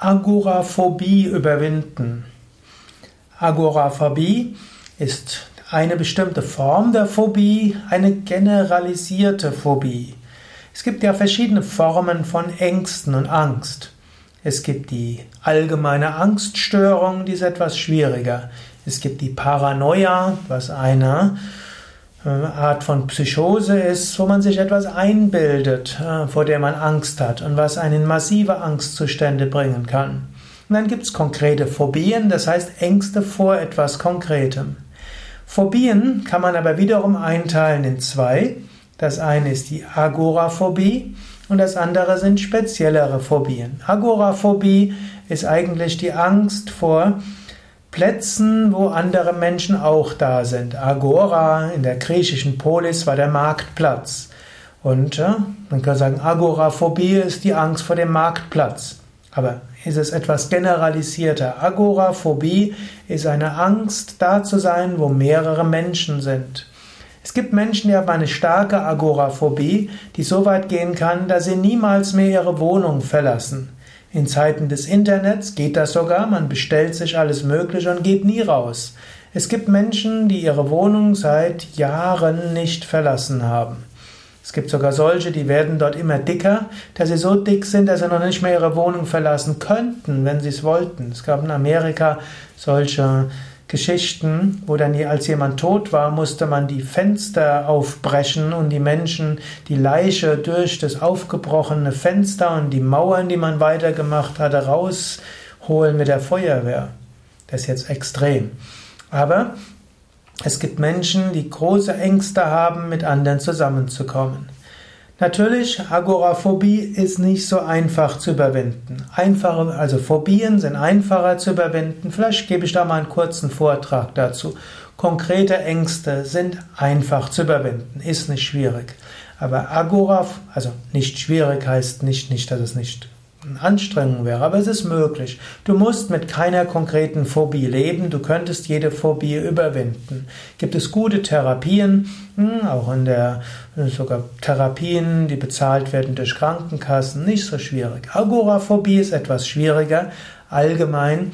Agoraphobie überwinden. Agoraphobie ist eine bestimmte Form der Phobie, eine generalisierte Phobie. Es gibt ja verschiedene Formen von Ängsten und Angst. Es gibt die allgemeine Angststörung, die ist etwas schwieriger. Es gibt die Paranoia, was eine äh, Art von Psychose ist, wo man sich etwas einbildet, äh, vor der man Angst hat und was einen massive Angstzustände bringen kann. Und dann gibt es konkrete Phobien, das heißt Ängste vor etwas Konkretem. Phobien kann man aber wiederum einteilen in zwei. Das eine ist die Agoraphobie und das andere sind speziellere Phobien. Agoraphobie ist eigentlich die Angst vor Plätzen, wo andere Menschen auch da sind. Agora in der griechischen Polis war der Marktplatz. Und äh, man kann sagen, Agoraphobie ist die Angst vor dem Marktplatz. Aber ist es etwas generalisierter? Agoraphobie ist eine Angst, da zu sein, wo mehrere Menschen sind. Es gibt Menschen, die haben eine starke Agoraphobie, die so weit gehen kann, dass sie niemals mehr ihre Wohnung verlassen. In Zeiten des Internets geht das sogar, man bestellt sich alles Mögliche und geht nie raus. Es gibt Menschen, die ihre Wohnung seit Jahren nicht verlassen haben. Es gibt sogar solche, die werden dort immer dicker, dass sie so dick sind, dass sie noch nicht mehr ihre Wohnung verlassen könnten, wenn sie es wollten. Es gab in Amerika solche Geschichten, wo dann, als jemand tot war, musste man die Fenster aufbrechen und die Menschen die Leiche durch das aufgebrochene Fenster und die Mauern, die man weitergemacht hatte, rausholen mit der Feuerwehr. Das ist jetzt extrem. Aber es gibt Menschen, die große Ängste haben, mit anderen zusammenzukommen. Natürlich, Agoraphobie ist nicht so einfach zu überwinden. Einfache, also Phobien sind einfacher zu überwinden. Vielleicht gebe ich da mal einen kurzen Vortrag dazu. Konkrete Ängste sind einfach zu überwinden, ist nicht schwierig. Aber Agoraph, also nicht schwierig heißt nicht, nicht, dass es nicht Anstrengung wäre, aber es ist möglich. Du musst mit keiner konkreten Phobie leben, du könntest jede Phobie überwinden. Gibt es gute Therapien, hm, auch in der sogar Therapien, die bezahlt werden durch Krankenkassen, nicht so schwierig. Agoraphobie ist etwas schwieriger, allgemein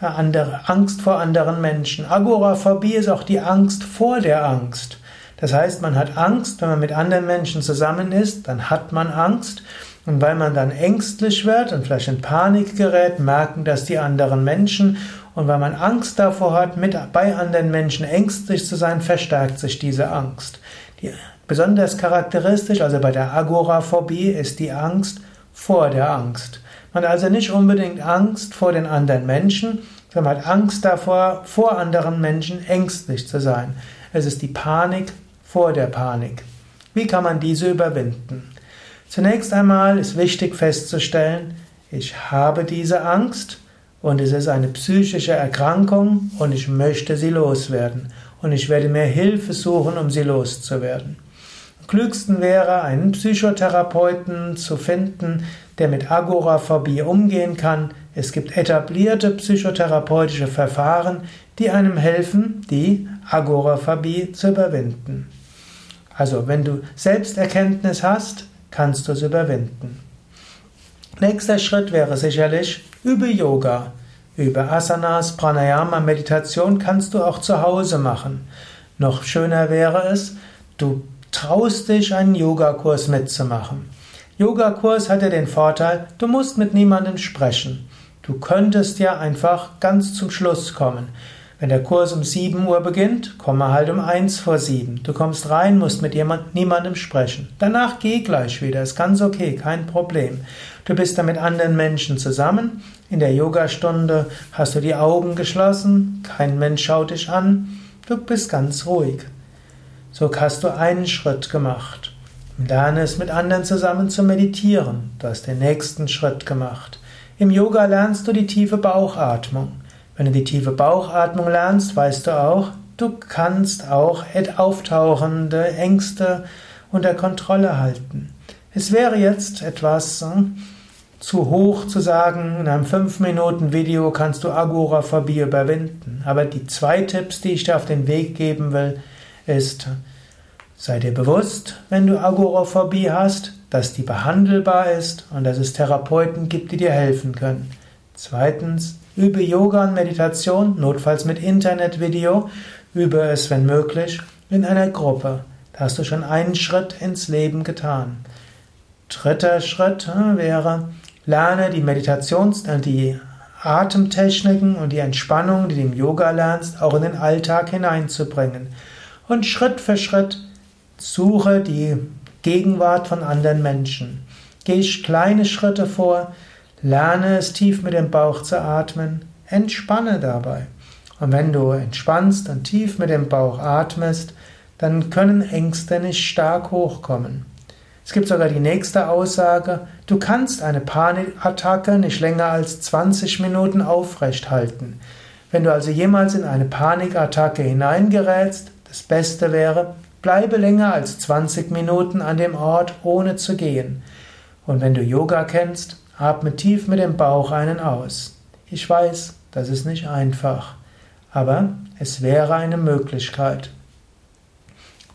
andere, Angst vor anderen Menschen. Agoraphobie ist auch die Angst vor der Angst. Das heißt, man hat Angst, wenn man mit anderen Menschen zusammen ist, dann hat man Angst. Und weil man dann ängstlich wird und vielleicht in Panik gerät, merken das die anderen Menschen. Und weil man Angst davor hat, mit bei anderen Menschen ängstlich zu sein, verstärkt sich diese Angst. Die, besonders charakteristisch, also bei der Agoraphobie, ist die Angst vor der Angst. Man hat also nicht unbedingt Angst vor den anderen Menschen, sondern man hat Angst davor, vor anderen Menschen ängstlich zu sein. Es ist die Panik vor der Panik. Wie kann man diese überwinden? Zunächst einmal ist wichtig festzustellen, ich habe diese Angst und es ist eine psychische Erkrankung und ich möchte sie loswerden und ich werde mir Hilfe suchen, um sie loszuwerden. Am klügsten wäre, einen Psychotherapeuten zu finden, der mit Agoraphobie umgehen kann. Es gibt etablierte psychotherapeutische Verfahren, die einem helfen, die Agoraphobie zu überwinden. Also, wenn du Selbsterkenntnis hast, kannst du es überwinden. Nächster Schritt wäre sicherlich, übe Yoga. Übe Asanas, Pranayama, Meditation kannst du auch zu Hause machen. Noch schöner wäre es, du traust dich, einen Yogakurs mitzumachen. Yogakurs hat ja den Vorteil, du musst mit niemandem sprechen. Du könntest ja einfach ganz zum Schluss kommen. Wenn der Kurs um 7 Uhr beginnt, komme halt um 1 vor 7. Du kommst rein, musst mit jemand, niemandem sprechen. Danach geh gleich wieder, ist ganz okay, kein Problem. Du bist da mit anderen Menschen zusammen. In der Yogastunde hast du die Augen geschlossen, kein Mensch schaut dich an. Du bist ganz ruhig. So hast du einen Schritt gemacht. Lerne es mit anderen zusammen zu meditieren. Du hast den nächsten Schritt gemacht. Im Yoga lernst du die tiefe Bauchatmung. Wenn du die tiefe Bauchatmung lernst, weißt du auch, du kannst auch auftauchende Ängste unter Kontrolle halten. Es wäre jetzt etwas hm, zu hoch zu sagen, in einem 5-Minuten-Video kannst du Agoraphobie überwinden. Aber die zwei Tipps, die ich dir auf den Weg geben will, ist, sei dir bewusst, wenn du Agoraphobie hast, dass die behandelbar ist und dass es Therapeuten gibt, die dir helfen können. Zweitens, übe Yoga und Meditation, notfalls mit Internetvideo. Übe es, wenn möglich, in einer Gruppe. Da hast du schon einen Schritt ins Leben getan. Dritter Schritt hm, wäre, lerne die Meditations-, äh, die Atemtechniken und die Entspannung, die du im Yoga lernst, auch in den Alltag hineinzubringen. Und Schritt für Schritt suche die Gegenwart von anderen Menschen. Geh kleine Schritte vor, lerne es tief mit dem Bauch zu atmen, entspanne dabei. Und wenn du entspannst und tief mit dem Bauch atmest, dann können Ängste nicht stark hochkommen. Es gibt sogar die nächste Aussage, du kannst eine Panikattacke nicht länger als 20 Minuten aufrecht halten. Wenn du also jemals in eine Panikattacke hineingerätst, das Beste wäre, bleibe länger als 20 Minuten an dem Ort, ohne zu gehen. Und wenn du Yoga kennst, atme tief mit dem Bauch einen aus. Ich weiß, das ist nicht einfach, aber es wäre eine Möglichkeit.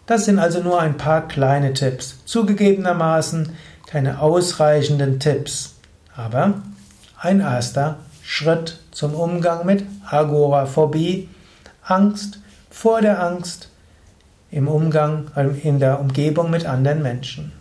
Das sind also nur ein paar kleine Tipps. Zugegebenermaßen keine ausreichenden Tipps, aber ein erster Schritt zum Umgang mit Agoraphobie, Angst vor der Angst im Umgang, in der Umgebung mit anderen Menschen.